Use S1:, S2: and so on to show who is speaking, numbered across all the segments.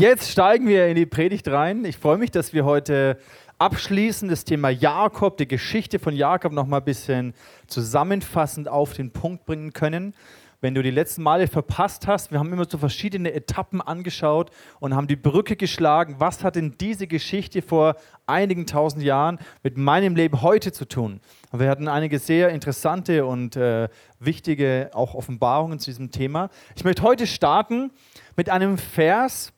S1: Jetzt steigen wir in die Predigt rein. Ich freue mich, dass wir heute abschließen das Thema Jakob, die Geschichte von Jakob noch mal ein bisschen zusammenfassend auf den Punkt bringen können. Wenn du die letzten Male verpasst hast, wir haben immer so verschiedene Etappen angeschaut und haben die Brücke geschlagen. Was hat denn diese Geschichte vor einigen tausend Jahren mit meinem Leben heute zu tun? wir hatten einige sehr interessante und äh, wichtige auch Offenbarungen zu diesem Thema. Ich möchte heute starten mit einem Vers,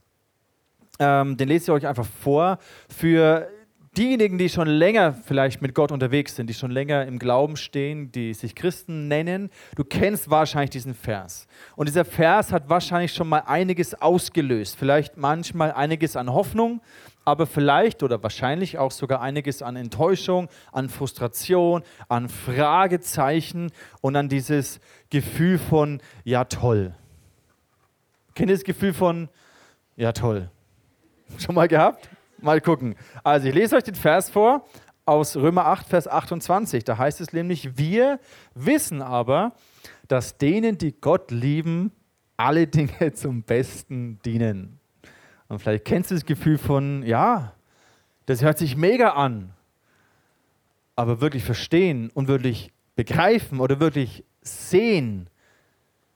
S1: ähm, den lese ich euch einfach vor, für diejenigen, die schon länger vielleicht mit Gott unterwegs sind, die schon länger im Glauben stehen, die sich Christen nennen, du kennst wahrscheinlich diesen Vers. Und dieser Vers hat wahrscheinlich schon mal einiges ausgelöst. Vielleicht manchmal einiges an Hoffnung, aber vielleicht oder wahrscheinlich auch sogar einiges an Enttäuschung, an Frustration, an Fragezeichen und an dieses Gefühl von, ja toll. Kennt ihr das Gefühl von, ja toll? Schon mal gehabt? Mal gucken. Also ich lese euch den Vers vor aus Römer 8, Vers 28. Da heißt es nämlich, wir wissen aber, dass denen, die Gott lieben, alle Dinge zum Besten dienen. Und vielleicht kennst du das Gefühl von, ja, das hört sich mega an, aber wirklich verstehen und wirklich begreifen oder wirklich sehen,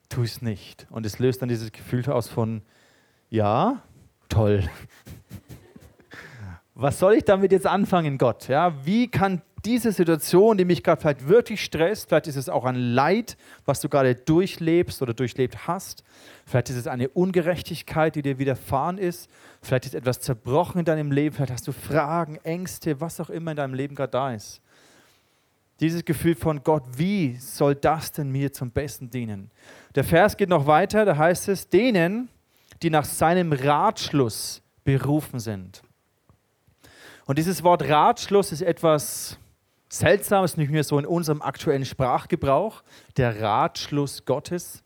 S1: tu es nicht. Und es löst dann dieses Gefühl aus von, ja, toll was soll ich damit jetzt anfangen, Gott? Ja, wie kann diese Situation, die mich gerade vielleicht wirklich stresst, vielleicht ist es auch ein Leid, was du gerade durchlebst oder durchlebt hast, vielleicht ist es eine Ungerechtigkeit, die dir widerfahren ist, vielleicht ist etwas zerbrochen in deinem Leben, vielleicht hast du Fragen, Ängste, was auch immer in deinem Leben gerade da ist. Dieses Gefühl von Gott, wie soll das denn mir zum Besten dienen? Der Vers geht noch weiter, da heißt es, denen, die nach seinem Ratschluss berufen sind. Und dieses Wort Ratschluss ist etwas Seltsames, nicht mehr so in unserem aktuellen Sprachgebrauch, der Ratschluss Gottes.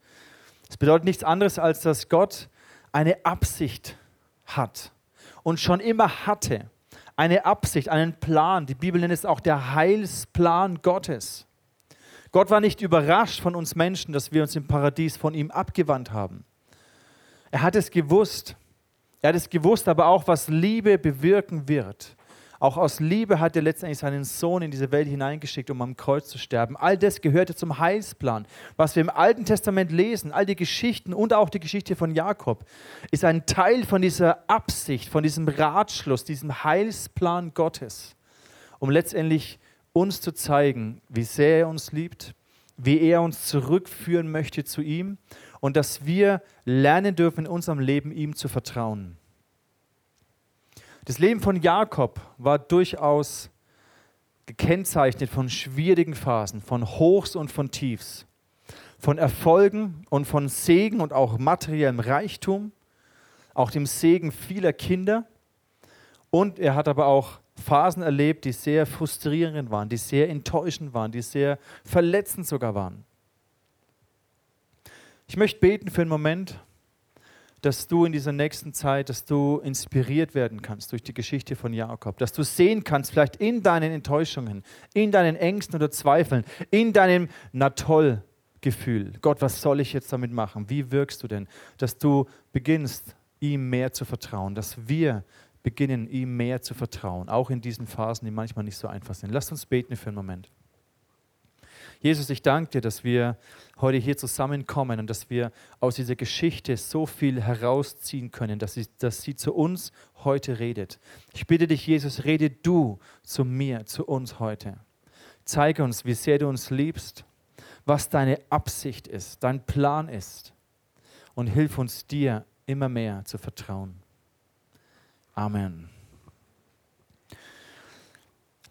S1: Es bedeutet nichts anderes, als dass Gott eine Absicht hat und schon immer hatte. Eine Absicht, einen Plan. Die Bibel nennt es auch der Heilsplan Gottes. Gott war nicht überrascht von uns Menschen, dass wir uns im Paradies von ihm abgewandt haben. Er hat es gewusst. Er hat es gewusst, aber auch, was Liebe bewirken wird. Auch aus Liebe hat er letztendlich seinen Sohn in diese Welt hineingeschickt, um am Kreuz zu sterben. All das gehörte zum Heilsplan. Was wir im Alten Testament lesen, all die Geschichten und auch die Geschichte von Jakob, ist ein Teil von dieser Absicht, von diesem Ratschluss, diesem Heilsplan Gottes, um letztendlich uns zu zeigen, wie sehr er uns liebt, wie er uns zurückführen möchte zu ihm und dass wir lernen dürfen, in unserem Leben ihm zu vertrauen. Das Leben von Jakob war durchaus gekennzeichnet von schwierigen Phasen, von Hochs und von Tiefs, von Erfolgen und von Segen und auch materiellem Reichtum, auch dem Segen vieler Kinder. Und er hat aber auch Phasen erlebt, die sehr frustrierend waren, die sehr enttäuschend waren, die sehr verletzend sogar waren. Ich möchte beten für einen Moment dass du in dieser nächsten Zeit, dass du inspiriert werden kannst durch die Geschichte von Jakob, dass du sehen kannst, vielleicht in deinen Enttäuschungen, in deinen Ängsten oder Zweifeln, in deinem Na toll Gefühl. Gott, was soll ich jetzt damit machen? Wie wirkst du denn? Dass du beginnst, ihm mehr zu vertrauen, dass wir beginnen, ihm mehr zu vertrauen, auch in diesen Phasen, die manchmal nicht so einfach sind. Lass uns beten für einen Moment. Jesus, ich danke dir, dass wir heute hier zusammenkommen und dass wir aus dieser Geschichte so viel herausziehen können, dass sie, dass sie zu uns heute redet. Ich bitte dich, Jesus, rede du zu mir, zu uns heute. Zeige uns, wie sehr du uns liebst, was deine Absicht ist, dein Plan ist und hilf uns dir immer mehr zu vertrauen. Amen.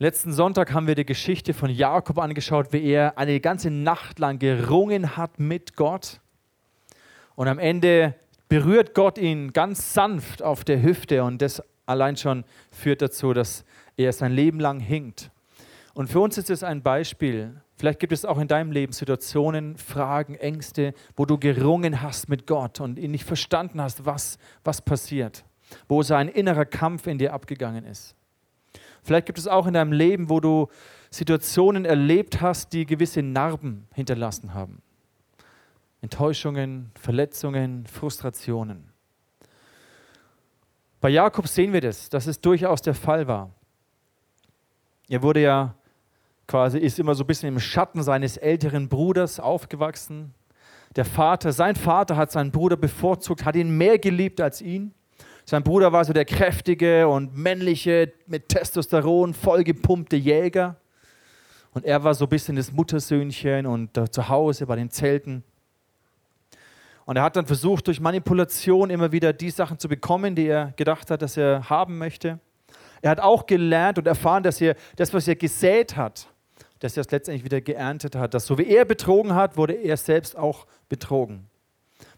S1: Letzten Sonntag haben wir die Geschichte von Jakob angeschaut, wie er eine ganze Nacht lang gerungen hat mit Gott. Und am Ende berührt Gott ihn ganz sanft auf der Hüfte und das allein schon führt dazu, dass er sein Leben lang hinkt. Und für uns ist es ein Beispiel. Vielleicht gibt es auch in deinem Leben Situationen, Fragen, Ängste, wo du gerungen hast mit Gott und ihn nicht verstanden hast, was, was passiert, wo sein innerer Kampf in dir abgegangen ist. Vielleicht gibt es auch in deinem Leben, wo du Situationen erlebt hast, die gewisse Narben hinterlassen haben. Enttäuschungen, Verletzungen, Frustrationen. Bei Jakob sehen wir das, dass es durchaus der Fall war. Er wurde ja quasi, ist immer so ein bisschen im Schatten seines älteren Bruders aufgewachsen. Der Vater, sein Vater hat seinen Bruder bevorzugt, hat ihn mehr geliebt als ihn. Sein Bruder war so der kräftige und männliche, mit Testosteron vollgepumpte Jäger. Und er war so ein bisschen das Muttersöhnchen und zu Hause bei den Zelten. Und er hat dann versucht, durch Manipulation immer wieder die Sachen zu bekommen, die er gedacht hat, dass er haben möchte. Er hat auch gelernt und erfahren, dass er das, was er gesät hat, dass er es letztendlich wieder geerntet hat. Dass so wie er betrogen hat, wurde er selbst auch betrogen.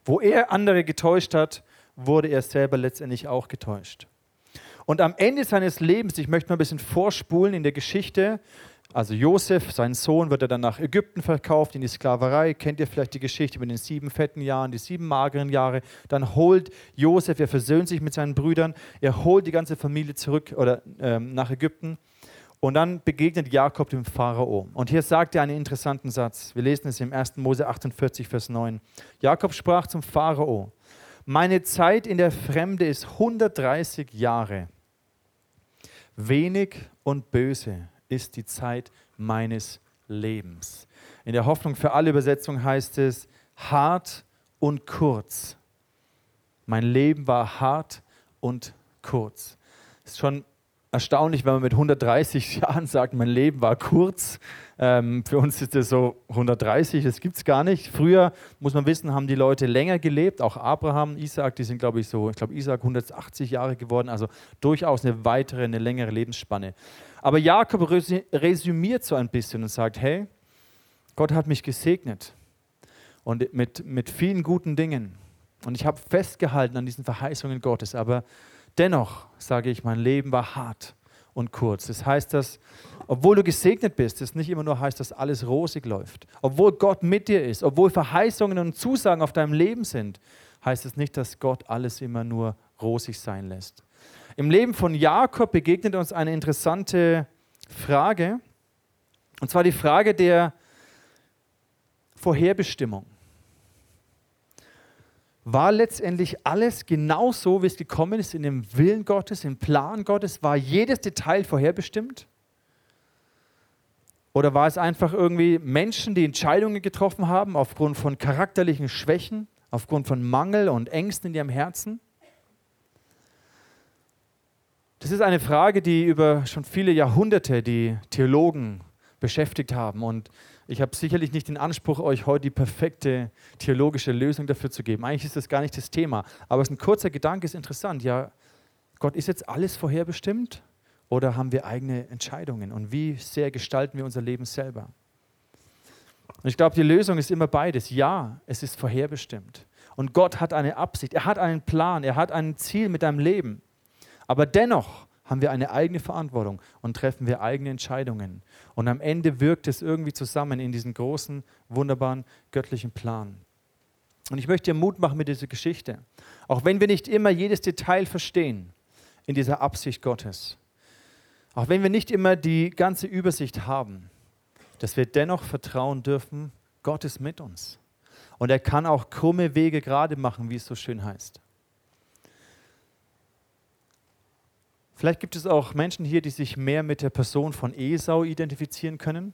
S1: Wo er andere getäuscht hat, wurde er selber letztendlich auch getäuscht. Und am Ende seines Lebens, ich möchte mal ein bisschen vorspulen in der Geschichte, also Josef, sein Sohn, wird er dann nach Ägypten verkauft, in die Sklaverei. Kennt ihr vielleicht die Geschichte mit den sieben fetten Jahren, die sieben mageren Jahre? Dann holt Josef, er versöhnt sich mit seinen Brüdern, er holt die ganze Familie zurück oder ähm, nach Ägypten. Und dann begegnet Jakob dem Pharao. Und hier sagt er einen interessanten Satz. Wir lesen es im 1. Mose 48, Vers 9. Jakob sprach zum Pharao: Meine Zeit in der Fremde ist 130 Jahre. Wenig und böse ist die Zeit meines Lebens. In der Hoffnung für alle Übersetzungen heißt es hart und kurz. Mein Leben war hart und kurz. Ist schon erstaunlich, wenn man mit 130 Jahren sagt, mein Leben war kurz. Ähm, für uns ist es so 130, das gibt es gar nicht. Früher, muss man wissen, haben die Leute länger gelebt. Auch Abraham, Isaac, die sind, glaube ich, so, ich glaube, Isaac 180 Jahre geworden. Also durchaus eine weitere, eine längere Lebensspanne. Aber Jakob resümiert so ein bisschen und sagt, hey, Gott hat mich gesegnet und mit, mit vielen guten Dingen. Und ich habe festgehalten an diesen Verheißungen Gottes. Aber dennoch sage ich, mein Leben war hart und kurz. Das heißt, dass, obwohl du gesegnet bist, es nicht immer nur heißt, dass alles rosig läuft. Obwohl Gott mit dir ist, obwohl Verheißungen und Zusagen auf deinem Leben sind, heißt es nicht, dass Gott alles immer nur rosig sein lässt. Im Leben von Jakob begegnet uns eine interessante Frage, und zwar die Frage der Vorherbestimmung. War letztendlich alles genau so, wie es gekommen ist, in dem Willen Gottes, im Plan Gottes? War jedes Detail vorherbestimmt? Oder war es einfach irgendwie Menschen, die Entscheidungen getroffen haben aufgrund von charakterlichen Schwächen, aufgrund von Mangel und Ängsten in ihrem Herzen? Das ist eine Frage, die über schon viele Jahrhunderte die Theologen beschäftigt haben. Und ich habe sicherlich nicht den Anspruch, euch heute die perfekte theologische Lösung dafür zu geben. Eigentlich ist das gar nicht das Thema. Aber es ist ein kurzer Gedanke, ist interessant. Ja, Gott ist jetzt alles vorherbestimmt oder haben wir eigene Entscheidungen? Und wie sehr gestalten wir unser Leben selber? Und ich glaube, die Lösung ist immer beides. Ja, es ist vorherbestimmt. Und Gott hat eine Absicht, er hat einen Plan, er hat ein Ziel mit deinem Leben. Aber dennoch haben wir eine eigene Verantwortung und treffen wir eigene Entscheidungen. Und am Ende wirkt es irgendwie zusammen in diesen großen, wunderbaren göttlichen Plan. Und ich möchte dir Mut machen mit dieser Geschichte. Auch wenn wir nicht immer jedes Detail verstehen in dieser Absicht Gottes, auch wenn wir nicht immer die ganze Übersicht haben, dass wir dennoch vertrauen dürfen, Gott ist mit uns. Und er kann auch krumme Wege gerade machen, wie es so schön heißt. Vielleicht gibt es auch Menschen hier, die sich mehr mit der Person von Esau identifizieren können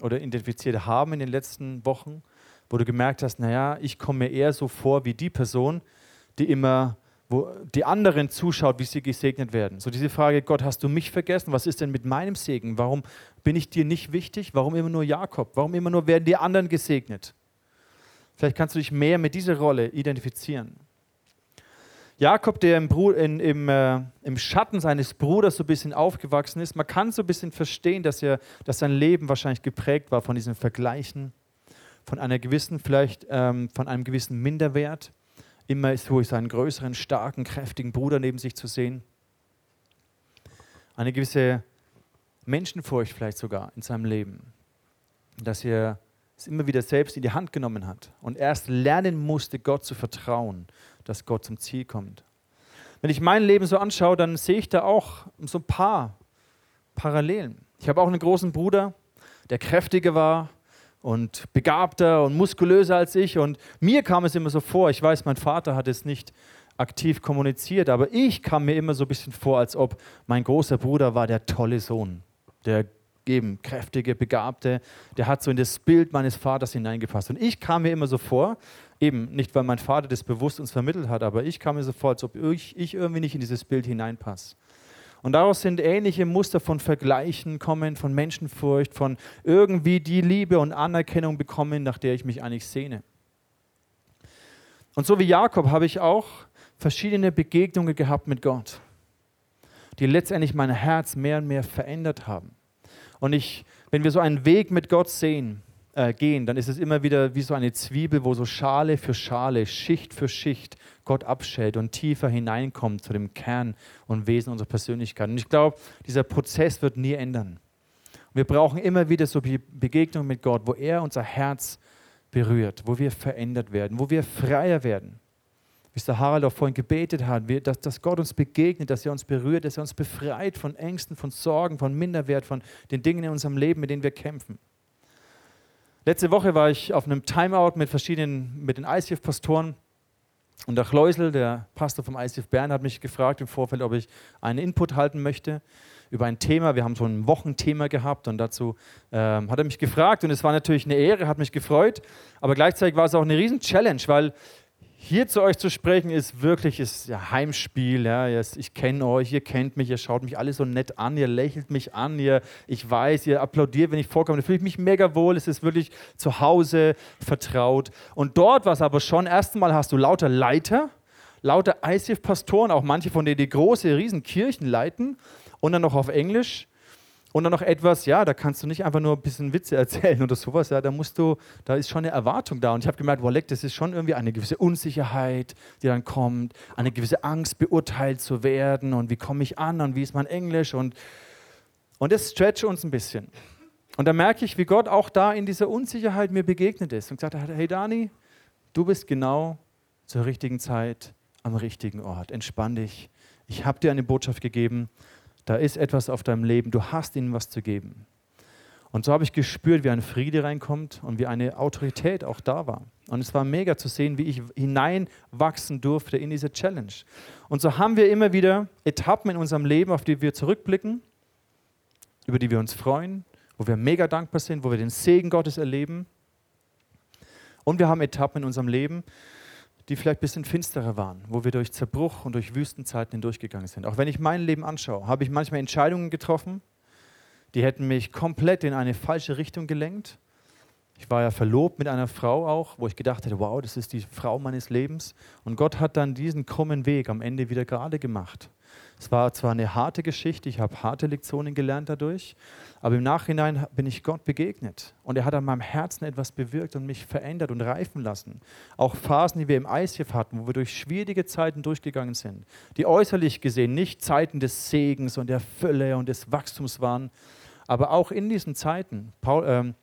S1: oder identifiziert haben in den letzten Wochen, wo du gemerkt hast, naja, ich komme mir eher so vor wie die Person, die immer wo die anderen zuschaut, wie sie gesegnet werden. So diese Frage, Gott, hast du mich vergessen? Was ist denn mit meinem Segen? Warum bin ich dir nicht wichtig? Warum immer nur Jakob? Warum immer nur werden die anderen gesegnet? Vielleicht kannst du dich mehr mit dieser Rolle identifizieren. Jakob, der im, in, im, äh, im, Schatten seines Bruders so ein bisschen aufgewachsen ist, man kann so ein bisschen verstehen, dass, er, dass sein Leben wahrscheinlich geprägt war von diesen Vergleichen, von einer gewissen, vielleicht ähm, von einem gewissen Minderwert, immer so seinen größeren, starken, kräftigen Bruder neben sich zu sehen. Eine gewisse Menschenfurcht vielleicht sogar in seinem Leben, dass er es immer wieder selbst in die Hand genommen hat und erst lernen musste, Gott zu vertrauen dass Gott zum Ziel kommt. Wenn ich mein Leben so anschaue, dann sehe ich da auch so ein paar Parallelen. Ich habe auch einen großen Bruder, der kräftiger war und begabter und muskulöser als ich. Und mir kam es immer so vor, ich weiß, mein Vater hat es nicht aktiv kommuniziert, aber ich kam mir immer so ein bisschen vor, als ob mein großer Bruder war der tolle Sohn, der eben kräftige, begabte, der hat so in das Bild meines Vaters hineingepasst. Und ich kam mir immer so vor, eben nicht, weil mein Vater das bewusst uns vermittelt hat, aber ich kam mir so vor, als ob ich, ich irgendwie nicht in dieses Bild hineinpasse. Und daraus sind ähnliche Muster von Vergleichen kommen, von Menschenfurcht, von irgendwie die Liebe und Anerkennung bekommen, nach der ich mich eigentlich sehne. Und so wie Jakob habe ich auch verschiedene Begegnungen gehabt mit Gott, die letztendlich mein Herz mehr und mehr verändert haben. Und ich, wenn wir so einen Weg mit Gott sehen, äh, gehen, dann ist es immer wieder wie so eine Zwiebel, wo so Schale für Schale, Schicht für Schicht Gott abschält und tiefer hineinkommt zu dem Kern und Wesen unserer Persönlichkeit. Und ich glaube, dieser Prozess wird nie ändern. Wir brauchen immer wieder so Begegnungen mit Gott, wo er unser Herz berührt, wo wir verändert werden, wo wir freier werden. Wie es der Harald auch vorhin gebetet hat, dass, dass Gott uns begegnet, dass er uns berührt, dass er uns befreit von Ängsten, von Sorgen, von Minderwert, von den Dingen in unserem Leben, mit denen wir kämpfen. Letzte Woche war ich auf einem Timeout mit verschiedenen, mit den ICF-Pastoren. Und der Kleusel, der Pastor vom ICF Bern, hat mich gefragt im Vorfeld, ob ich einen Input halten möchte über ein Thema. Wir haben so ein Wochenthema gehabt und dazu ähm, hat er mich gefragt und es war natürlich eine Ehre, hat mich gefreut, aber gleichzeitig war es auch eine riesen Challenge, weil hier zu euch zu sprechen ist wirklich ist ja Heimspiel. Ja. Ich kenne euch, ihr kennt mich, ihr schaut mich alle so nett an, ihr lächelt mich an, ihr, ich weiß, ihr applaudiert, wenn ich vorkomme. Da fühle ich mich mega wohl. Es ist wirklich zu Hause vertraut. Und dort war es aber schon, erstmal hast du lauter Leiter, lauter ICF-Pastoren, auch manche von denen die große, riesen Kirchen leiten und dann noch auf Englisch. Und dann noch etwas, ja, da kannst du nicht einfach nur ein bisschen Witze erzählen oder sowas, ja, da musst du, da ist schon eine Erwartung da. Und ich habe gemerkt, wow, das ist schon irgendwie eine gewisse Unsicherheit, die dann kommt, eine gewisse Angst, beurteilt zu werden und wie komme ich an und wie ist mein Englisch und, und das stretcht uns ein bisschen. Und da merke ich, wie Gott auch da in dieser Unsicherheit mir begegnet ist und gesagt hat, hey Dani, du bist genau zur richtigen Zeit am richtigen Ort. Entspann dich. Ich habe dir eine Botschaft gegeben da ist etwas auf deinem Leben, du hast ihnen was zu geben. Und so habe ich gespürt, wie ein Friede reinkommt und wie eine Autorität auch da war. Und es war mega zu sehen, wie ich hineinwachsen durfte in diese Challenge. Und so haben wir immer wieder Etappen in unserem Leben, auf die wir zurückblicken, über die wir uns freuen, wo wir mega dankbar sind, wo wir den Segen Gottes erleben. Und wir haben Etappen in unserem Leben, die vielleicht ein bisschen finsterer waren, wo wir durch Zerbruch und durch Wüstenzeiten hindurchgegangen sind. Auch wenn ich mein Leben anschaue, habe ich manchmal Entscheidungen getroffen, die hätten mich komplett in eine falsche Richtung gelenkt. Ich war ja verlobt mit einer Frau auch, wo ich gedacht hätte, wow, das ist die Frau meines Lebens. Und Gott hat dann diesen krummen Weg am Ende wieder gerade gemacht. Es war zwar eine harte Geschichte, ich habe harte Lektionen gelernt dadurch, aber im Nachhinein bin ich Gott begegnet und er hat an meinem Herzen etwas bewirkt und mich verändert und reifen lassen. Auch Phasen, die wir im ICF hatten, wo wir durch schwierige Zeiten durchgegangen sind, die äußerlich gesehen nicht Zeiten des Segens und der Fülle und des Wachstums waren, aber auch in diesen Zeiten, Paul, ähm,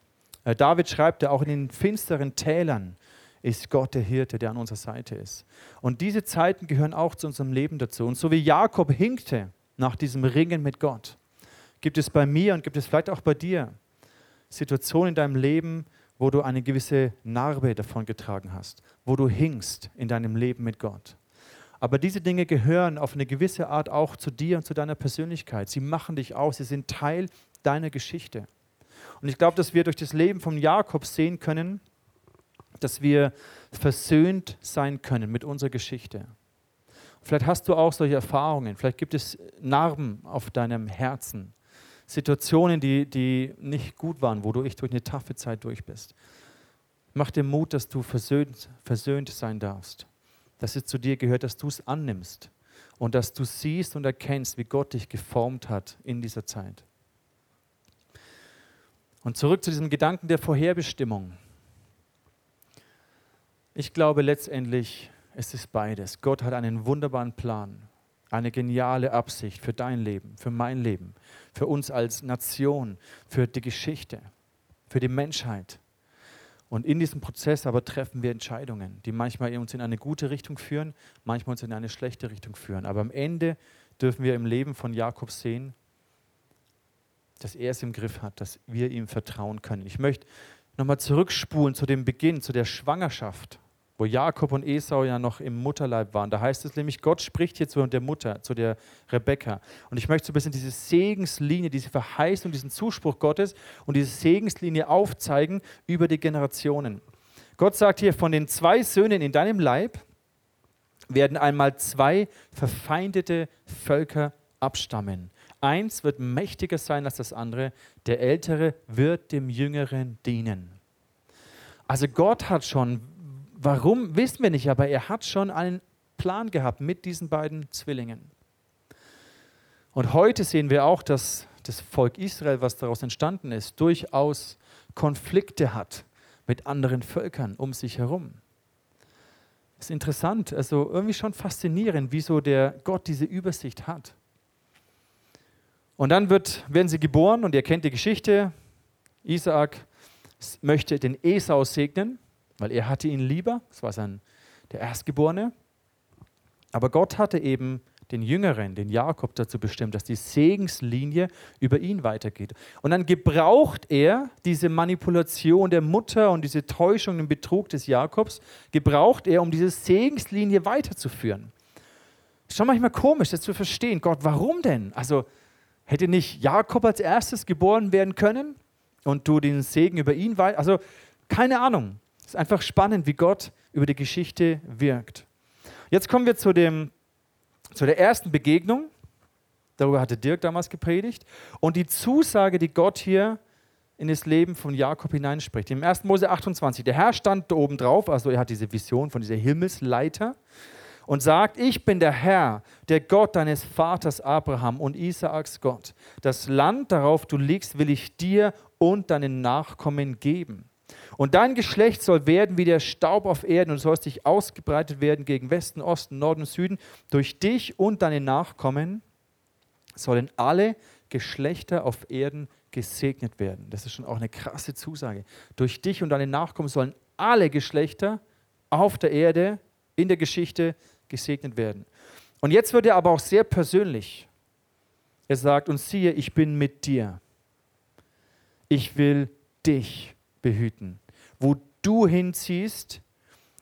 S1: äh, David schreibt ja auch in den finsteren Tälern, ist Gott der Hirte, der an unserer Seite ist. Und diese Zeiten gehören auch zu unserem Leben dazu. Und so wie Jakob hinkte nach diesem Ringen mit Gott, gibt es bei mir und gibt es vielleicht auch bei dir Situationen in deinem Leben, wo du eine gewisse Narbe davon getragen hast, wo du hinkst in deinem Leben mit Gott. Aber diese Dinge gehören auf eine gewisse Art auch zu dir und zu deiner Persönlichkeit. Sie machen dich aus, sie sind Teil deiner Geschichte. Und ich glaube, dass wir durch das Leben von Jakob sehen können, dass wir versöhnt sein können mit unserer Geschichte. Vielleicht hast du auch solche Erfahrungen, vielleicht gibt es Narben auf deinem Herzen, Situationen, die, die nicht gut waren, wo du echt durch eine taffe Zeit durch bist. Mach dir Mut, dass du versöhnt, versöhnt sein darfst, dass es zu dir gehört, dass du es annimmst und dass du siehst und erkennst, wie Gott dich geformt hat in dieser Zeit. Und zurück zu diesem Gedanken der Vorherbestimmung. Ich glaube letztendlich, es ist beides. Gott hat einen wunderbaren Plan, eine geniale Absicht für dein Leben, für mein Leben, für uns als Nation, für die Geschichte, für die Menschheit. Und in diesem Prozess aber treffen wir Entscheidungen, die manchmal uns in eine gute Richtung führen, manchmal uns in eine schlechte Richtung führen. Aber am Ende dürfen wir im Leben von Jakob sehen, dass er es im Griff hat, dass wir ihm vertrauen können. Ich möchte nochmal zurückspulen zu dem Beginn, zu der Schwangerschaft wo Jakob und Esau ja noch im Mutterleib waren. Da heißt es nämlich, Gott spricht hier zu der Mutter, zu der Rebekka. Und ich möchte so ein bisschen diese Segenslinie, diese Verheißung, diesen Zuspruch Gottes und diese Segenslinie aufzeigen über die Generationen. Gott sagt hier, von den zwei Söhnen in deinem Leib werden einmal zwei verfeindete Völker abstammen. Eins wird mächtiger sein als das andere, der Ältere wird dem Jüngeren dienen. Also Gott hat schon, warum wissen wir nicht, aber er hat schon einen Plan gehabt mit diesen beiden Zwillingen. Und heute sehen wir auch, dass das Volk Israel, was daraus entstanden ist, durchaus Konflikte hat mit anderen Völkern um sich herum. Das ist interessant, also irgendwie schon faszinierend, wieso der Gott diese Übersicht hat. Und dann wird, werden sie geboren und ihr kennt die Geschichte. Isaak möchte den Esau segnen, weil er hatte ihn lieber. Das war sein, der Erstgeborene. Aber Gott hatte eben den Jüngeren, den Jakob, dazu bestimmt, dass die Segenslinie über ihn weitergeht. Und dann gebraucht er diese Manipulation der Mutter und diese Täuschung, den Betrug des Jakobs, gebraucht er, um diese Segenslinie weiterzuführen. Ist schon manchmal komisch, das zu verstehen. Gott, warum denn? Also hätte nicht Jakob als erstes geboren werden können und du den Segen über ihn weiter? Also keine Ahnung. Es ist einfach spannend, wie Gott über die Geschichte wirkt. Jetzt kommen wir zu dem zu der ersten Begegnung, darüber hatte Dirk damals gepredigt, und die Zusage, die Gott hier in das Leben von Jakob hineinspricht. Im 1. Mose 28, der Herr stand da oben drauf, also er hat diese Vision von dieser Himmelsleiter und sagt, ich bin der Herr, der Gott deines Vaters Abraham und Isaaks Gott. Das Land, darauf du liegst, will ich dir und deinen Nachkommen geben. Und dein Geschlecht soll werden wie der Staub auf Erden und sollst dich ausgebreitet werden gegen Westen, Osten, Norden und Süden. Durch dich und deine Nachkommen sollen alle Geschlechter auf Erden gesegnet werden. Das ist schon auch eine krasse Zusage. Durch dich und deine Nachkommen sollen alle Geschlechter auf der Erde in der Geschichte gesegnet werden. Und jetzt wird er aber auch sehr persönlich. Er sagt, und siehe, ich bin mit dir. Ich will dich behüten. Wo du hinziehst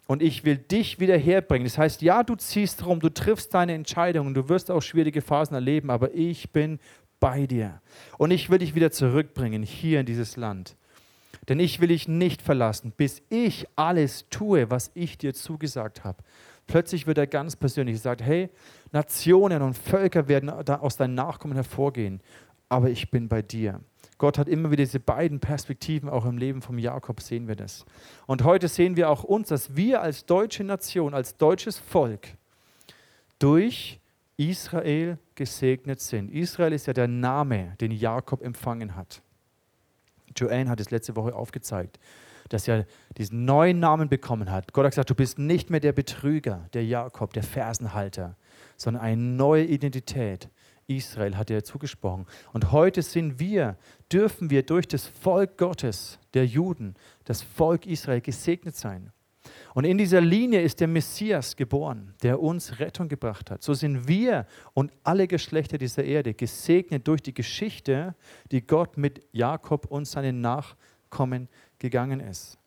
S1: und ich will dich wieder herbringen. Das heißt, ja, du ziehst rum, du triffst deine Entscheidungen, du wirst auch schwierige Phasen erleben, aber ich bin bei dir. Und ich will dich wieder zurückbringen hier in dieses Land. Denn ich will dich nicht verlassen, bis ich alles tue, was ich dir zugesagt habe. Plötzlich wird er ganz persönlich sagt, hey, Nationen und Völker werden aus deinen Nachkommen hervorgehen, aber ich bin bei dir. Gott hat immer wieder diese beiden Perspektiven, auch im Leben von Jakob sehen wir das. Und heute sehen wir auch uns, dass wir als deutsche Nation, als deutsches Volk durch Israel gesegnet sind. Israel ist ja der Name, den Jakob empfangen hat. Joanne hat es letzte Woche aufgezeigt, dass er diesen neuen Namen bekommen hat. Gott hat gesagt, du bist nicht mehr der Betrüger, der Jakob, der Fersenhalter, sondern eine neue Identität. Israel hat er zugesprochen. Und heute sind wir, dürfen wir durch das Volk Gottes, der Juden, das Volk Israel gesegnet sein. Und in dieser Linie ist der Messias geboren, der uns Rettung gebracht hat. So sind wir und alle Geschlechter dieser Erde gesegnet durch die Geschichte, die Gott mit Jakob und seinen Nachkommen gegangen ist.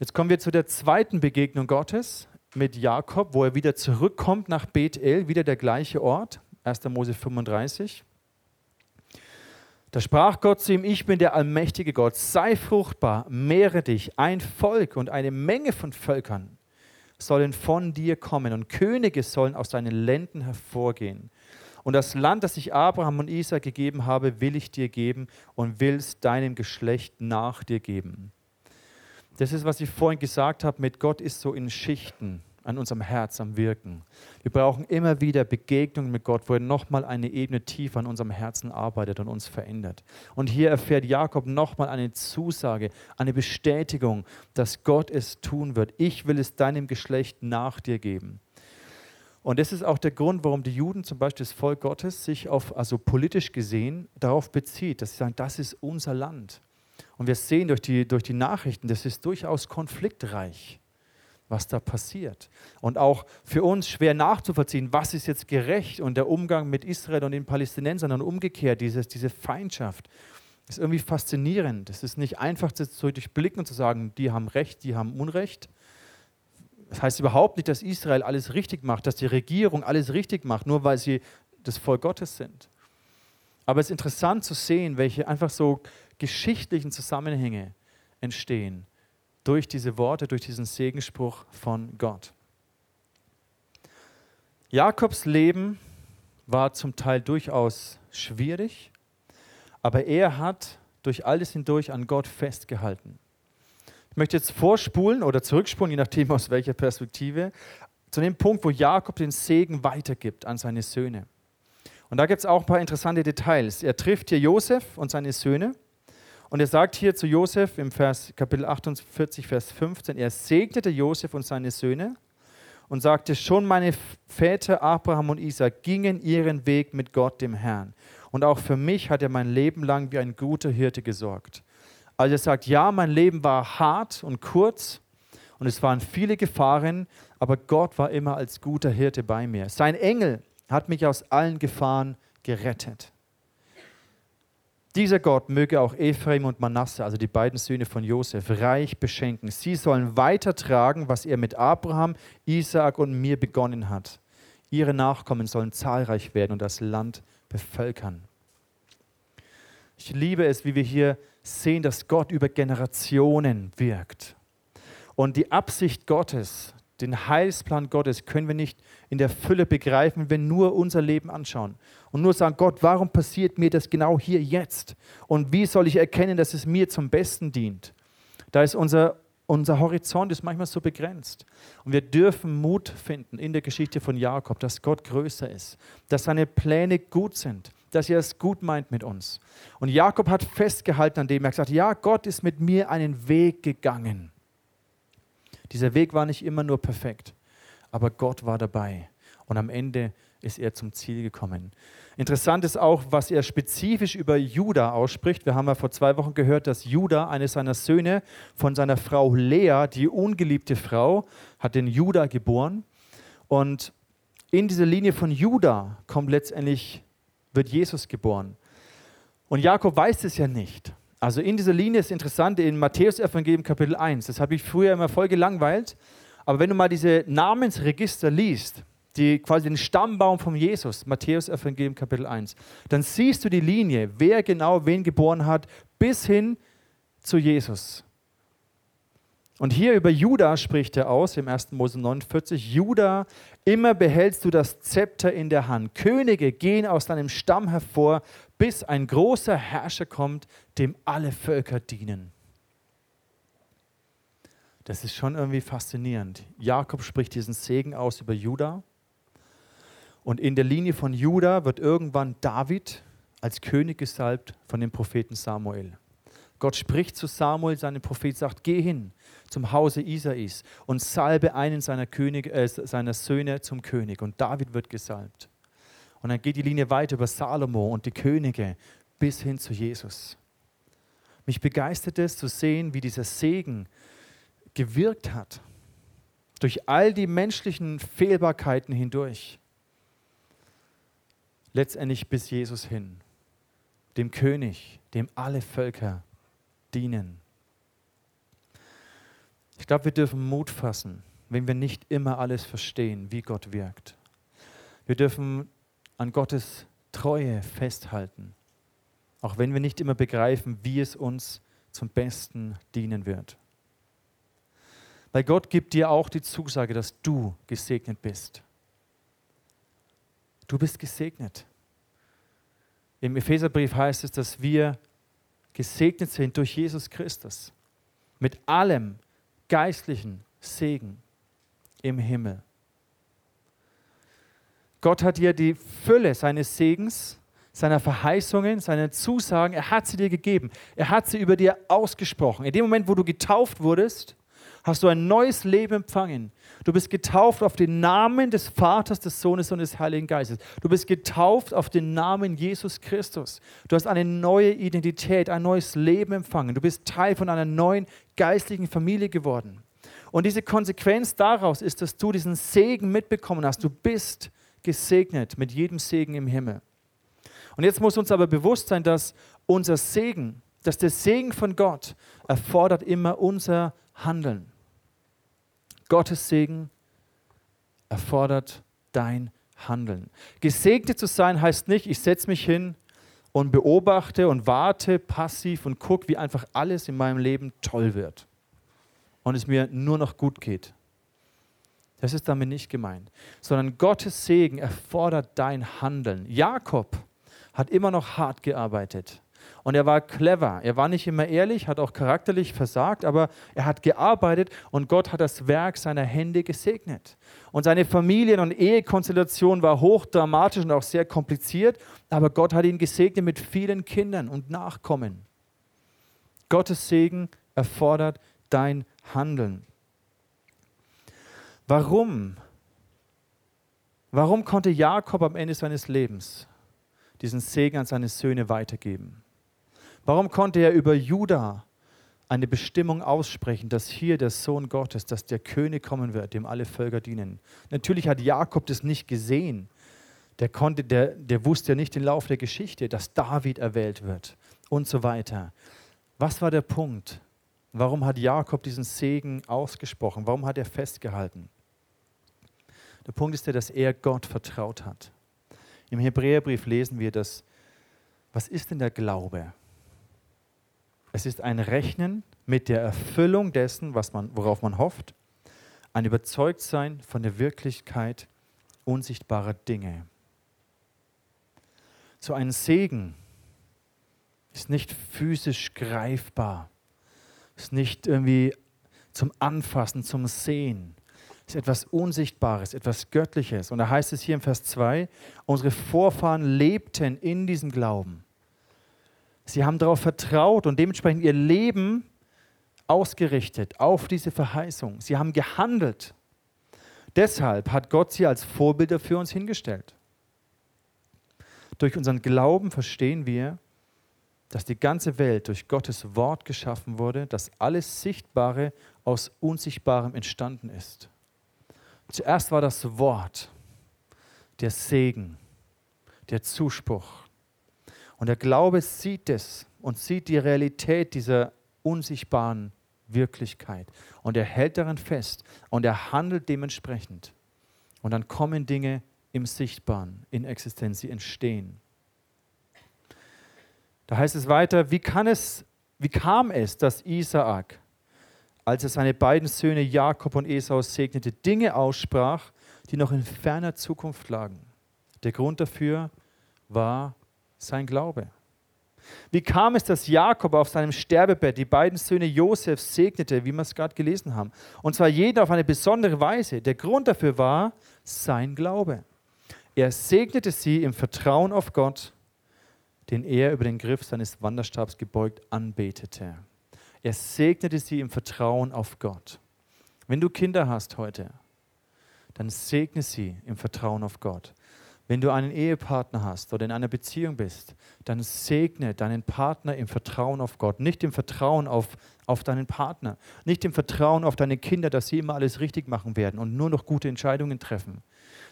S1: Jetzt kommen wir zu der zweiten Begegnung Gottes mit Jakob, wo er wieder zurückkommt nach Bethel, wieder der gleiche Ort, 1. Mose 35. Da sprach Gott zu ihm, ich bin der allmächtige Gott, sei fruchtbar, mehre dich, ein Volk und eine Menge von Völkern sollen von dir kommen und Könige sollen aus deinen Ländern hervorgehen. Und das Land, das ich Abraham und Isaac gegeben habe, will ich dir geben und will es deinem Geschlecht nach dir geben. Das ist, was ich vorhin gesagt habe, mit Gott ist so in Schichten an unserem Herz am Wirken. Wir brauchen immer wieder Begegnungen mit Gott, wo er nochmal eine Ebene tiefer an unserem Herzen arbeitet und uns verändert. Und hier erfährt Jakob nochmal eine Zusage, eine Bestätigung, dass Gott es tun wird. Ich will es deinem Geschlecht nach dir geben. Und das ist auch der Grund, warum die Juden, zum Beispiel das Volk Gottes, sich auf, also politisch gesehen, darauf bezieht, dass sie sagen, das ist unser Land. Und wir sehen durch die, durch die Nachrichten, das ist durchaus konfliktreich, was da passiert. Und auch für uns schwer nachzuvollziehen, was ist jetzt gerecht und der Umgang mit Israel und den Palästinensern und umgekehrt, dieses, diese Feindschaft. ist irgendwie faszinierend. Es ist nicht einfach zu durchblicken und zu sagen, die haben Recht, die haben Unrecht. Das heißt überhaupt nicht, dass Israel alles richtig macht, dass die Regierung alles richtig macht, nur weil sie das Volk Gottes sind. Aber es ist interessant zu sehen, welche einfach so geschichtlichen Zusammenhänge entstehen durch diese Worte, durch diesen Segensspruch von Gott. Jakobs Leben war zum Teil durchaus schwierig, aber er hat durch alles hindurch an Gott festgehalten. Ich möchte jetzt vorspulen oder zurückspulen, je nachdem aus welcher Perspektive, zu dem Punkt, wo Jakob den Segen weitergibt an seine Söhne. Und da gibt es auch ein paar interessante Details. Er trifft hier Josef und seine Söhne. Und er sagt hier zu Josef im Vers, Kapitel 48, Vers 15, er segnete Josef und seine Söhne und sagte, schon meine Väter Abraham und Isaac gingen ihren Weg mit Gott, dem Herrn. Und auch für mich hat er mein Leben lang wie ein guter Hirte gesorgt. Also er sagt, ja, mein Leben war hart und kurz und es waren viele Gefahren, aber Gott war immer als guter Hirte bei mir. Sein Engel hat mich aus allen Gefahren gerettet. Dieser Gott möge auch Ephraim und Manasse, also die beiden Söhne von Josef, reich beschenken. Sie sollen weitertragen, was er mit Abraham, Isaak und mir begonnen hat. Ihre Nachkommen sollen zahlreich werden und das Land bevölkern. Ich liebe es, wie wir hier sehen, dass Gott über Generationen wirkt. Und die Absicht Gottes, den Heilsplan Gottes können wir nicht in der Fülle begreifen, wenn wir nur unser Leben anschauen und nur sagen, Gott, warum passiert mir das genau hier jetzt? Und wie soll ich erkennen, dass es mir zum Besten dient? Da ist unser, unser Horizont ist manchmal so begrenzt. Und wir dürfen Mut finden in der Geschichte von Jakob, dass Gott größer ist, dass seine Pläne gut sind, dass er es gut meint mit uns. Und Jakob hat festgehalten an dem, er hat gesagt, ja, Gott ist mit mir einen Weg gegangen. Dieser Weg war nicht immer nur perfekt, aber Gott war dabei. Und am Ende ist er zum Ziel gekommen. Interessant ist auch, was er spezifisch über Juda ausspricht. Wir haben ja vor zwei Wochen gehört, dass Juda, eines seiner Söhne, von seiner Frau Lea, die ungeliebte Frau, hat den Juda geboren. Und in dieser Linie von Juda kommt letztendlich, wird Jesus geboren. Und Jakob weiß es ja nicht. Also in dieser Linie ist interessant, in Matthäus Evangelium Kapitel 1, das habe ich früher immer voll gelangweilt, aber wenn du mal diese Namensregister liest, die quasi den Stammbaum von Jesus, Matthäus Evangelium Kapitel 1, dann siehst du die Linie, wer genau wen geboren hat, bis hin zu Jesus. Und hier über Juda spricht er aus, im 1. Mose 49, Juda, immer behältst du das Zepter in der Hand. Könige gehen aus deinem Stamm hervor, bis ein großer Herrscher kommt, dem alle Völker dienen. Das ist schon irgendwie faszinierend. Jakob spricht diesen Segen aus über Juda. Und in der Linie von Juda wird irgendwann David als König gesalbt von dem Propheten Samuel. Gott spricht zu Samuel, seinem Prophet, sagt, geh hin zum Hause Isais und salbe einen seiner, König, äh, seiner Söhne zum König. Und David wird gesalbt. Und dann geht die Linie weiter über Salomo und die Könige bis hin zu Jesus. Mich begeistert es zu sehen, wie dieser Segen gewirkt hat. Durch all die menschlichen Fehlbarkeiten hindurch. Letztendlich bis Jesus hin. Dem König, dem alle Völker dienen. Ich glaube, wir dürfen Mut fassen, wenn wir nicht immer alles verstehen, wie Gott wirkt. Wir dürfen an Gottes Treue festhalten, auch wenn wir nicht immer begreifen, wie es uns zum Besten dienen wird. Weil Gott gibt dir auch die Zusage, dass du gesegnet bist. Du bist gesegnet. Im Epheserbrief heißt es, dass wir gesegnet sind durch Jesus Christus mit allem geistlichen Segen im Himmel. Gott hat dir die Fülle seines Segens, seiner Verheißungen, seiner Zusagen, er hat sie dir gegeben. Er hat sie über dir ausgesprochen. In dem Moment, wo du getauft wurdest, hast du ein neues Leben empfangen. Du bist getauft auf den Namen des Vaters, des Sohnes und des Heiligen Geistes. Du bist getauft auf den Namen Jesus Christus. Du hast eine neue Identität, ein neues Leben empfangen. Du bist Teil von einer neuen geistlichen Familie geworden. Und diese Konsequenz daraus ist, dass du diesen Segen mitbekommen hast. Du bist gesegnet mit jedem Segen im Himmel. Und jetzt muss uns aber bewusst sein, dass unser Segen, dass der Segen von Gott erfordert immer unser Handeln. Gottes Segen erfordert dein Handeln. Gesegnet zu sein heißt nicht, ich setze mich hin und beobachte und warte passiv und gucke, wie einfach alles in meinem Leben toll wird und es mir nur noch gut geht. Das ist damit nicht gemeint, sondern Gottes Segen erfordert dein Handeln. Jakob hat immer noch hart gearbeitet. Und er war clever. Er war nicht immer ehrlich, hat auch charakterlich versagt, aber er hat gearbeitet und Gott hat das Werk seiner Hände gesegnet. Und seine Familien- und Ehekonstellation war hochdramatisch und auch sehr kompliziert, aber Gott hat ihn gesegnet mit vielen Kindern und Nachkommen. Gottes Segen erfordert dein Handeln. Warum? Warum konnte Jakob am Ende seines Lebens diesen Segen an seine Söhne weitergeben? Warum konnte er über Juda eine Bestimmung aussprechen, dass hier der Sohn Gottes, dass der König kommen wird, dem alle Völker dienen? Natürlich hat Jakob das nicht gesehen. Der, konnte, der, der wusste ja nicht den Lauf der Geschichte, dass David erwählt wird und so weiter. Was war der Punkt? Warum hat Jakob diesen Segen ausgesprochen? Warum hat er festgehalten? Der Punkt ist der, dass er Gott vertraut hat. Im Hebräerbrief lesen wir das. Was ist denn der Glaube? Es ist ein Rechnen mit der Erfüllung dessen, was man, worauf man hofft, ein Überzeugtsein von der Wirklichkeit unsichtbarer Dinge. So ein Segen ist nicht physisch greifbar, ist nicht irgendwie zum Anfassen, zum Sehen, ist etwas Unsichtbares, etwas Göttliches. Und da heißt es hier im Vers 2, unsere Vorfahren lebten in diesem Glauben. Sie haben darauf vertraut und dementsprechend ihr Leben ausgerichtet auf diese Verheißung. Sie haben gehandelt. Deshalb hat Gott sie als Vorbilder für uns hingestellt. Durch unseren Glauben verstehen wir, dass die ganze Welt durch Gottes Wort geschaffen wurde, dass alles Sichtbare aus Unsichtbarem entstanden ist. Zuerst war das Wort, der Segen, der Zuspruch, und der Glaube sieht es und sieht die Realität dieser unsichtbaren Wirklichkeit. Und er hält daran fest und er handelt dementsprechend. Und dann kommen Dinge im Sichtbaren, in Existenz, sie entstehen. Da heißt es weiter, wie, kann es, wie kam es, dass Isaak, als er seine beiden Söhne Jakob und Esau segnete, Dinge aussprach, die noch in ferner Zukunft lagen? Der Grund dafür war sein Glaube. Wie kam es, dass Jakob auf seinem Sterbebett die beiden Söhne Josefs segnete, wie wir es gerade gelesen haben? Und zwar jeder auf eine besondere Weise. Der Grund dafür war sein Glaube. Er segnete sie im Vertrauen auf Gott, den er über den Griff seines Wanderstabs gebeugt anbetete. Er segnete sie im Vertrauen auf Gott. Wenn du Kinder hast heute, dann segne sie im Vertrauen auf Gott. Wenn du einen Ehepartner hast oder in einer Beziehung bist, dann segne deinen Partner im Vertrauen auf Gott, nicht im Vertrauen auf, auf deinen Partner, nicht im Vertrauen auf deine Kinder, dass sie immer alles richtig machen werden und nur noch gute Entscheidungen treffen,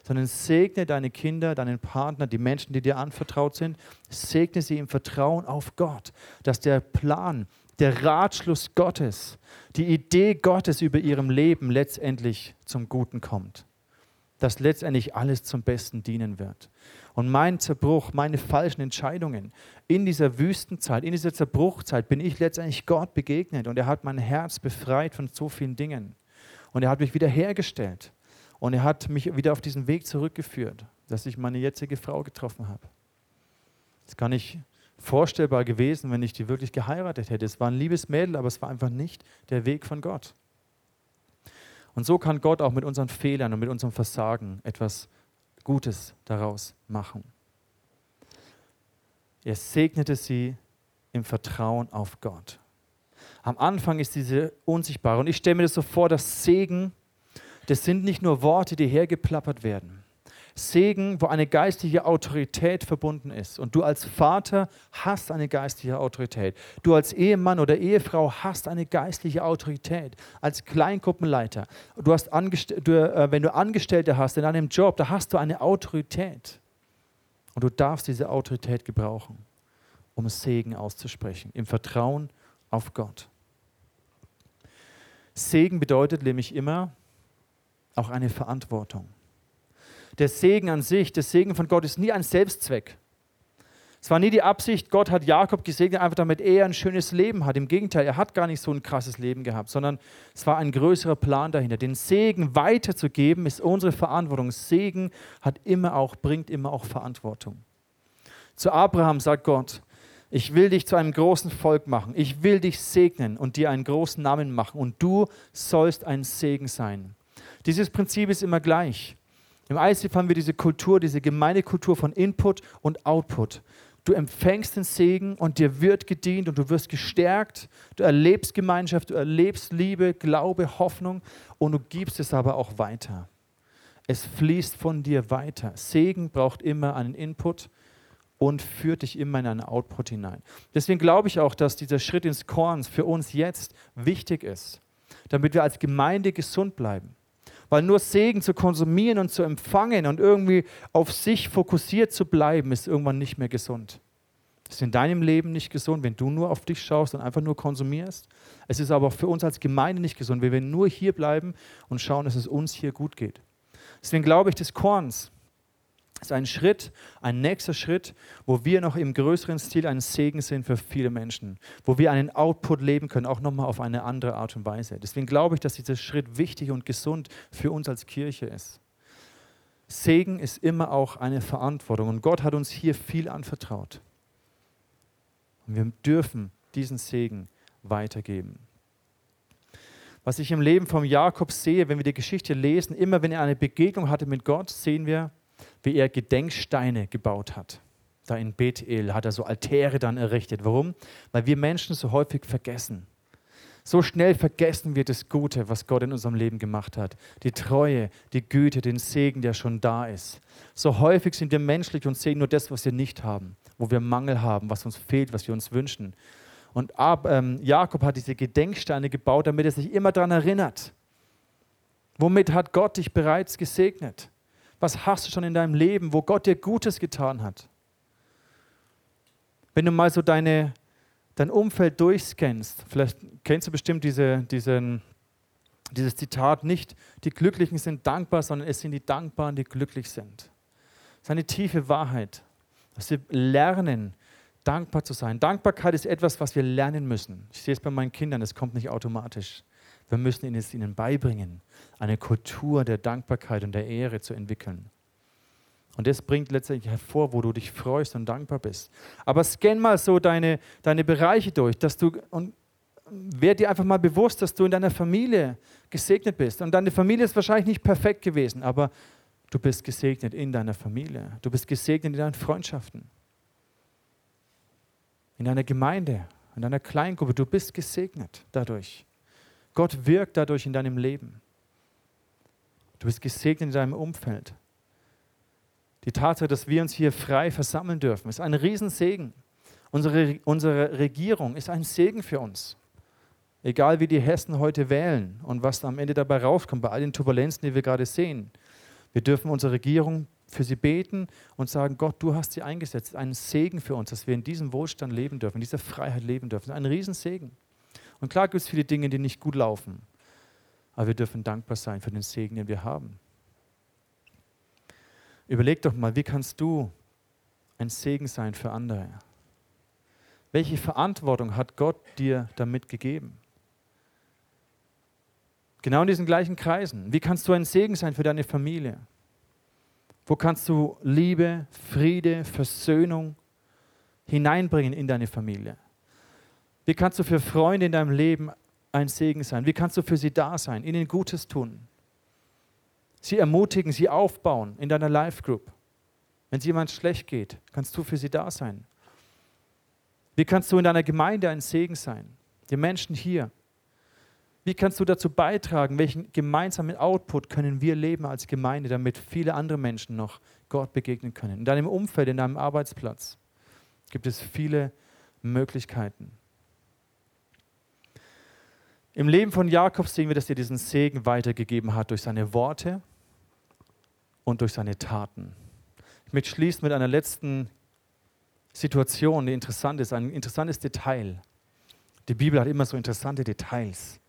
S1: sondern segne deine Kinder, deinen Partner, die Menschen, die dir anvertraut sind, segne sie im Vertrauen auf Gott, dass der Plan, der Ratschluss Gottes, die Idee Gottes über ihrem Leben letztendlich zum Guten kommt dass letztendlich alles zum Besten dienen wird. Und mein Zerbruch, meine falschen Entscheidungen in dieser Wüstenzeit, in dieser Zerbruchzeit bin ich letztendlich Gott begegnet und er hat mein Herz befreit von so vielen Dingen. Und er hat mich wiederhergestellt und er hat mich wieder auf diesen Weg zurückgeführt, dass ich meine jetzige Frau getroffen habe. Das gar nicht vorstellbar gewesen, wenn ich die wirklich geheiratet hätte. Es war ein liebes Mädel, aber es war einfach nicht der Weg von Gott. Und so kann Gott auch mit unseren Fehlern und mit unserem Versagen etwas Gutes daraus machen. Er segnete sie im Vertrauen auf Gott. Am Anfang ist diese unsichtbare. Und ich stelle mir das so vor, dass Segen, das sind nicht nur Worte, die hergeplappert werden. Segen, wo eine geistliche Autorität verbunden ist. Und du als Vater hast eine geistliche Autorität. Du als Ehemann oder Ehefrau hast eine geistliche Autorität. Als Kleingruppenleiter. Du hast du, äh, wenn du Angestellte hast in einem Job, da hast du eine Autorität. Und du darfst diese Autorität gebrauchen. um Segen auszusprechen, im Vertrauen auf Gott. Segen bedeutet nämlich immer auch eine Verantwortung. Der Segen an sich, der Segen von Gott ist nie ein Selbstzweck. Es war nie die Absicht, Gott hat Jakob gesegnet, einfach damit er ein schönes Leben hat. Im Gegenteil, er hat gar nicht so ein krasses Leben gehabt, sondern es war ein größerer Plan dahinter. Den Segen weiterzugeben ist unsere Verantwortung. Segen hat immer auch, bringt immer auch Verantwortung. Zu Abraham sagt Gott, ich will dich zu einem großen Volk machen. Ich will dich segnen und dir einen großen Namen machen. Und du sollst ein Segen sein. Dieses Prinzip ist immer gleich. Im ICF haben wir diese Kultur, diese Gemeindekultur von Input und Output. Du empfängst den Segen und dir wird gedient und du wirst gestärkt. Du erlebst Gemeinschaft, du erlebst Liebe, Glaube, Hoffnung und du gibst es aber auch weiter. Es fließt von dir weiter. Segen braucht immer einen Input und führt dich immer in einen Output hinein. Deswegen glaube ich auch, dass dieser Schritt ins Korn für uns jetzt wichtig ist, damit wir als Gemeinde gesund bleiben. Weil nur Segen zu konsumieren und zu empfangen und irgendwie auf sich fokussiert zu bleiben, ist irgendwann nicht mehr gesund. Es ist in deinem Leben nicht gesund, wenn du nur auf dich schaust und einfach nur konsumierst. Es ist aber auch für uns als Gemeinde nicht gesund, wenn wir nur hier bleiben und schauen, dass es uns hier gut geht. Deswegen glaube ich, des Korns ist ein Schritt, ein nächster Schritt, wo wir noch im größeren Stil ein Segen sind für viele Menschen, wo wir einen Output leben können, auch nochmal auf eine andere Art und Weise. Deswegen glaube ich, dass dieser Schritt wichtig und gesund für uns als Kirche ist. Segen ist immer auch eine Verantwortung und Gott hat uns hier viel anvertraut. Und wir dürfen diesen Segen weitergeben. Was ich im Leben von Jakob sehe, wenn wir die Geschichte lesen, immer wenn er eine Begegnung hatte mit Gott, sehen wir, wie er Gedenksteine gebaut hat. Da in Bethel hat er so Altäre dann errichtet. Warum? Weil wir Menschen so häufig vergessen. So schnell vergessen wir das Gute, was Gott in unserem Leben gemacht hat. Die Treue, die Güte, den Segen, der schon da ist. So häufig sind wir menschlich und sehen nur das, was wir nicht haben, wo wir Mangel haben, was uns fehlt, was wir uns wünschen. Und Ab, ähm, Jakob hat diese Gedenksteine gebaut, damit er sich immer daran erinnert. Womit hat Gott dich bereits gesegnet? Was hast du schon in deinem Leben, wo Gott dir Gutes getan hat? Wenn du mal so deine, dein Umfeld durchscannst, vielleicht kennst du bestimmt diese, diesen, dieses Zitat nicht, die Glücklichen sind dankbar, sondern es sind die Dankbaren, die glücklich sind. Das ist eine tiefe Wahrheit, dass wir lernen, dankbar zu sein. Dankbarkeit ist etwas, was wir lernen müssen. Ich sehe es bei meinen Kindern, es kommt nicht automatisch. Wir müssen es ihnen beibringen, eine Kultur der Dankbarkeit und der Ehre zu entwickeln. Und das bringt letztendlich hervor, wo du dich freust und dankbar bist. Aber scan mal so deine, deine Bereiche durch, dass du und werd dir einfach mal bewusst, dass du in deiner Familie gesegnet bist. Und deine Familie ist wahrscheinlich nicht perfekt gewesen, aber du bist gesegnet in deiner Familie. Du bist gesegnet in deinen Freundschaften, in deiner Gemeinde, in deiner Kleingruppe. Du bist gesegnet dadurch. Gott wirkt dadurch in deinem Leben. Du bist gesegnet in deinem Umfeld. Die Tatsache, dass wir uns hier frei versammeln dürfen, ist ein Riesensegen. Unsere, unsere Regierung ist ein Segen für uns. Egal wie die Hessen heute wählen und was am Ende dabei rauskommt, bei all den Turbulenzen, die wir gerade sehen. Wir dürfen unsere Regierung für sie beten und sagen, Gott, du hast sie eingesetzt. Ein Segen für uns, dass wir in diesem Wohlstand leben dürfen, in dieser Freiheit leben dürfen. Ein Riesensegen. Und klar gibt es viele Dinge, die nicht gut laufen. Aber wir dürfen dankbar sein für den Segen, den wir haben. Überleg doch mal, wie kannst du ein Segen sein für andere? Welche Verantwortung hat Gott dir damit gegeben? Genau in diesen gleichen Kreisen. Wie kannst du ein Segen sein für deine Familie? Wo kannst du Liebe, Friede, Versöhnung hineinbringen in deine Familie? Wie kannst du für Freunde in deinem Leben ein Segen sein? Wie kannst du für sie da sein, ihnen Gutes tun? Sie ermutigen, sie aufbauen in deiner Life Group. Wenn es jemand schlecht geht, kannst du für sie da sein. Wie kannst du in deiner Gemeinde ein Segen sein? Die Menschen hier. Wie kannst du dazu beitragen, welchen gemeinsamen Output können wir leben als Gemeinde, damit viele andere Menschen noch Gott begegnen können? In deinem Umfeld, in deinem Arbeitsplatz gibt es viele Möglichkeiten. Im Leben von Jakob sehen wir, dass er diesen Segen weitergegeben hat durch seine Worte und durch seine Taten. Ich möchte schließen mit einer letzten Situation, die interessant ist, ein interessantes Detail. Die Bibel hat immer so interessante Details.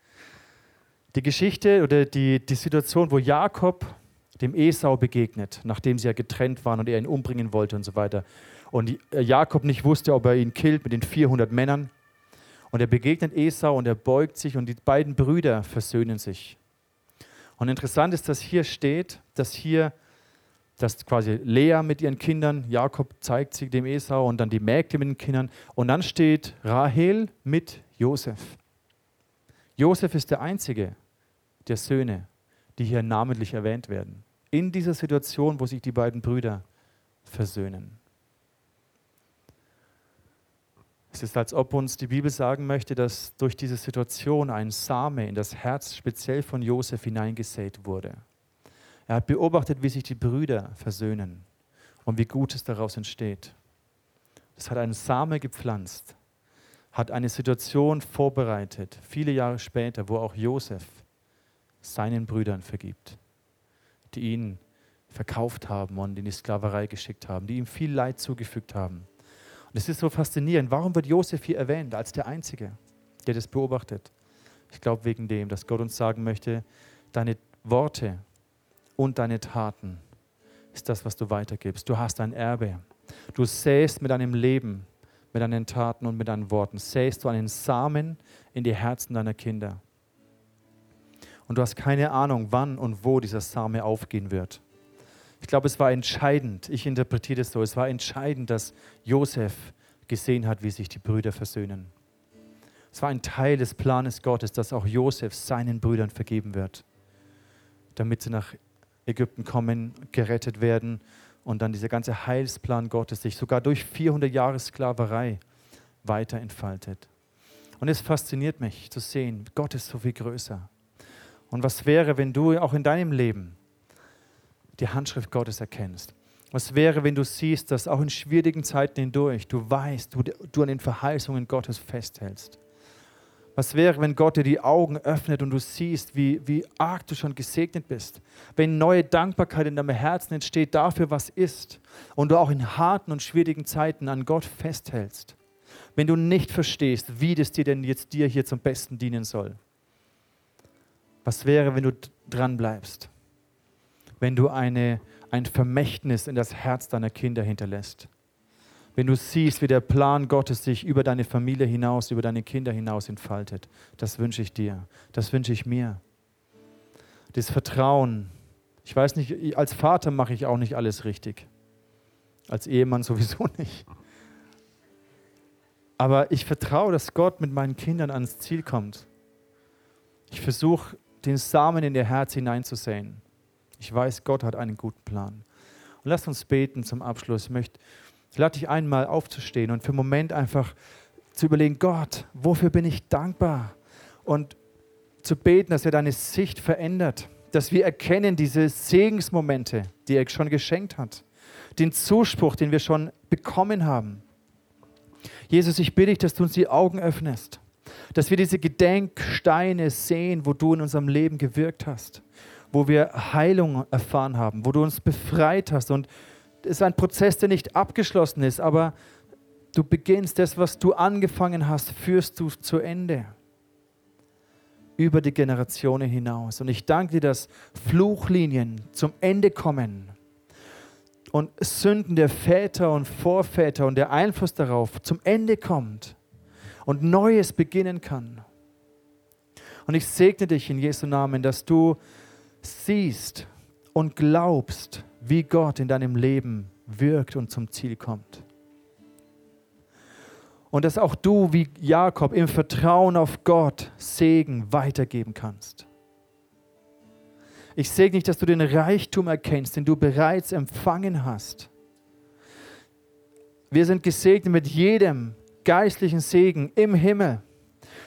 S1: Die Geschichte oder die, die Situation, wo Jakob dem Esau begegnet, nachdem sie ja getrennt waren und er ihn umbringen wollte und so weiter. Und Jakob nicht wusste, ob er ihn killt mit den 400 Männern. Und er begegnet Esau und er beugt sich und die beiden Brüder versöhnen sich. Und interessant ist, dass hier steht, dass hier dass quasi Lea mit ihren Kindern, Jakob zeigt sie dem Esau und dann die Mägde mit den Kindern. Und dann steht Rahel mit Josef. Josef ist der einzige der Söhne, die hier namentlich erwähnt werden. In dieser Situation, wo sich die beiden Brüder versöhnen. Es ist, als ob uns die Bibel sagen möchte, dass durch diese Situation ein Same in das Herz speziell von Josef hineingesät wurde. Er hat beobachtet, wie sich die Brüder versöhnen und wie Gutes daraus entsteht. Das hat einen Same gepflanzt, hat eine Situation vorbereitet, viele Jahre später, wo auch Josef seinen Brüdern vergibt, die ihn verkauft haben und in die Sklaverei geschickt haben, die ihm viel Leid zugefügt haben. Und es ist so faszinierend. Warum wird Josef hier erwähnt als der Einzige, der das beobachtet? Ich glaube wegen dem, dass Gott uns sagen möchte, deine Worte und deine Taten ist das, was du weitergibst. Du hast ein Erbe. Du säst mit deinem Leben, mit deinen Taten und mit deinen Worten, säst du einen Samen in die Herzen deiner Kinder. Und du hast keine Ahnung, wann und wo dieser Same aufgehen wird. Ich glaube, es war entscheidend, ich interpretiere es so, es war entscheidend, dass Josef gesehen hat, wie sich die Brüder versöhnen. Es war ein Teil des Planes Gottes, dass auch Josef seinen Brüdern vergeben wird, damit sie nach Ägypten kommen, gerettet werden und dann dieser ganze Heilsplan Gottes sich sogar durch 400 Jahre Sklaverei weiter entfaltet. Und es fasziniert mich zu sehen, Gott ist so viel größer. Und was wäre, wenn du auch in deinem Leben die Handschrift Gottes erkennst? Was wäre, wenn du siehst, dass auch in schwierigen Zeiten hindurch du weißt, du, du an den Verheißungen Gottes festhältst? Was wäre, wenn Gott dir die Augen öffnet und du siehst, wie, wie arg du schon gesegnet bist? Wenn neue Dankbarkeit in deinem Herzen entsteht dafür, was ist und du auch in harten und schwierigen Zeiten an Gott festhältst? Wenn du nicht verstehst, wie das dir denn jetzt dir hier zum Besten dienen soll? Was wäre, wenn du dran bleibst? Wenn du eine, ein Vermächtnis in das Herz deiner Kinder hinterlässt? Wenn du siehst, wie der Plan Gottes sich über deine Familie hinaus, über deine Kinder hinaus entfaltet? Das wünsche ich dir. Das wünsche ich mir. Das Vertrauen. Ich weiß nicht, als Vater mache ich auch nicht alles richtig. Als Ehemann sowieso nicht. Aber ich vertraue, dass Gott mit meinen Kindern ans Ziel kommt. Ich versuche den Samen in ihr Herz hineinzusehen. Ich weiß, Gott hat einen guten Plan. Und lasst uns beten zum Abschluss. Ich möchte, ich lade dich einmal aufzustehen und für einen Moment einfach zu überlegen, Gott, wofür bin ich dankbar? Und zu beten, dass er deine Sicht verändert, dass wir erkennen diese Segensmomente, die er schon geschenkt hat, den Zuspruch, den wir schon bekommen haben. Jesus, ich bitte dich, dass du uns die Augen öffnest dass wir diese Gedenksteine sehen, wo du in unserem Leben gewirkt hast, wo wir Heilung erfahren haben, wo du uns befreit hast. Und es ist ein Prozess, der nicht abgeschlossen ist, aber du beginnst das, was du angefangen hast, führst du zu Ende. Über die Generationen hinaus. Und ich danke dir, dass Fluchlinien zum Ende kommen und Sünden der Väter und Vorväter und der Einfluss darauf zum Ende kommt und Neues beginnen kann. Und ich segne dich in Jesu Namen, dass du siehst und glaubst, wie Gott in deinem Leben wirkt und zum Ziel kommt. Und dass auch du, wie Jakob, im Vertrauen auf Gott Segen weitergeben kannst. Ich segne dich, dass du den Reichtum erkennst, den du bereits empfangen hast. Wir sind gesegnet mit jedem, geistlichen Segen im Himmel.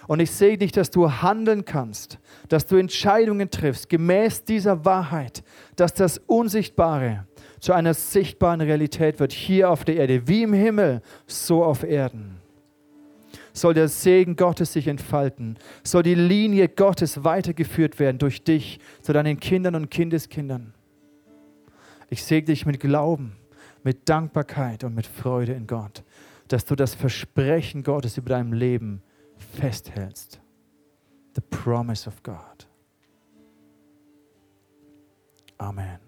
S1: Und ich sehe dich, dass du handeln kannst, dass du Entscheidungen triffst, gemäß dieser Wahrheit, dass das Unsichtbare zu einer sichtbaren Realität wird, hier auf der Erde, wie im Himmel, so auf Erden. Soll der Segen Gottes sich entfalten, soll die Linie Gottes weitergeführt werden durch dich zu deinen Kindern und Kindeskindern. Ich segne dich mit Glauben, mit Dankbarkeit und mit Freude in Gott dass du das Versprechen Gottes über deinem Leben festhältst. The promise of God. Amen.